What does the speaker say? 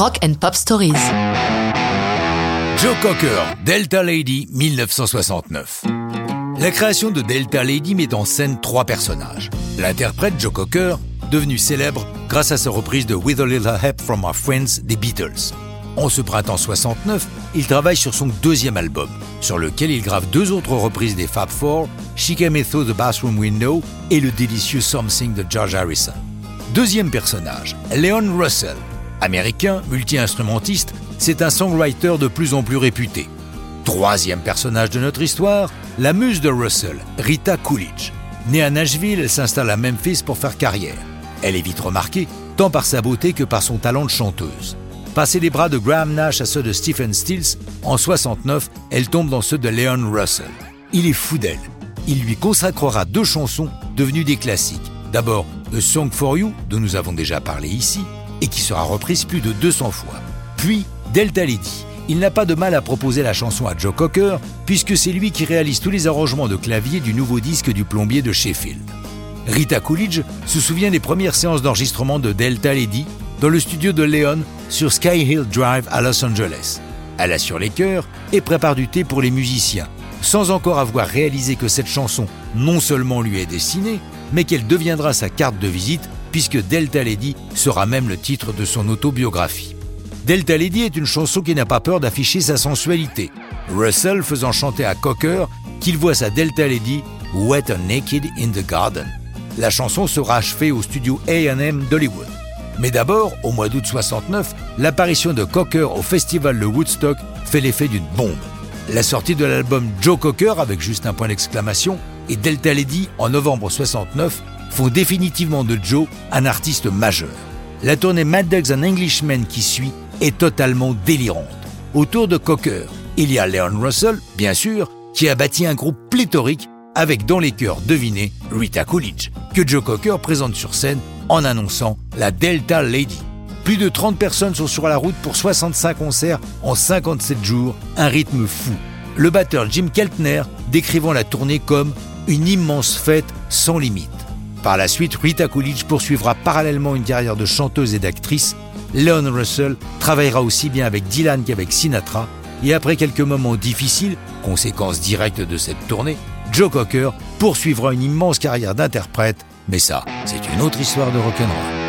Rock and Pop Stories. Joe Cocker, Delta Lady, 1969. La création de Delta Lady met en scène trois personnages. L'interprète Joe Cocker, devenu célèbre grâce à sa reprise de With a Little Help from Our Friends des Beatles. En ce printemps 69, il travaille sur son deuxième album, sur lequel il grave deux autres reprises des Fab Four, Me Through the Bathroom Window et le délicieux Something de George Harrison. Deuxième personnage, Leon Russell. Américain, multi-instrumentiste, c'est un songwriter de plus en plus réputé. Troisième personnage de notre histoire, la muse de Russell, Rita Coolidge. Née à Nashville, elle s'installe à Memphis pour faire carrière. Elle est vite remarquée, tant par sa beauté que par son talent de chanteuse. Passé des bras de Graham Nash à ceux de Stephen Stills, en 69, elle tombe dans ceux de Leon Russell. Il est fou d'elle. Il lui consacrera deux chansons devenues des classiques. D'abord, A Song for You, dont nous avons déjà parlé ici, et qui sera reprise plus de 200 fois. Puis, Delta Lady. Il n'a pas de mal à proposer la chanson à Joe Cocker, puisque c'est lui qui réalise tous les arrangements de clavier du nouveau disque du plombier de Sheffield. Rita Coolidge se souvient des premières séances d'enregistrement de Delta Lady dans le studio de Leon sur Sky Hill Drive à Los Angeles. Elle assure les chœurs et prépare du thé pour les musiciens, sans encore avoir réalisé que cette chanson non seulement lui est destinée, mais qu'elle deviendra sa carte de visite puisque Delta Lady sera même le titre de son autobiographie. Delta Lady est une chanson qui n'a pas peur d'afficher sa sensualité, Russell faisant chanter à Cocker qu'il voit sa Delta Lady wet and naked in the garden. La chanson sera achevée au studio AM d'Hollywood. Mais d'abord, au mois d'août 69, l'apparition de Cocker au festival de Woodstock fait l'effet d'une bombe. La sortie de l'album Joe Cocker avec juste un point d'exclamation et Delta Lady en novembre 69 font définitivement de Joe un artiste majeur. La tournée Mad Dogs and Englishmen qui suit est totalement délirante. Autour de Cocker, il y a Leon Russell, bien sûr, qui a bâti un groupe pléthorique avec dans les chœurs devinés Rita Coolidge, que Joe Cocker présente sur scène en annonçant la Delta Lady. Plus de 30 personnes sont sur la route pour 65 concerts en 57 jours, un rythme fou. Le batteur Jim Keltner décrivant la tournée comme une immense fête sans limite. Par la suite, Rita Coolidge poursuivra parallèlement une carrière de chanteuse et d'actrice. Leon Russell travaillera aussi bien avec Dylan qu'avec Sinatra. Et après quelques moments difficiles, conséquence directe de cette tournée, Joe Cocker poursuivra une immense carrière d'interprète mais ça, c'est une autre histoire de rock'n'roll.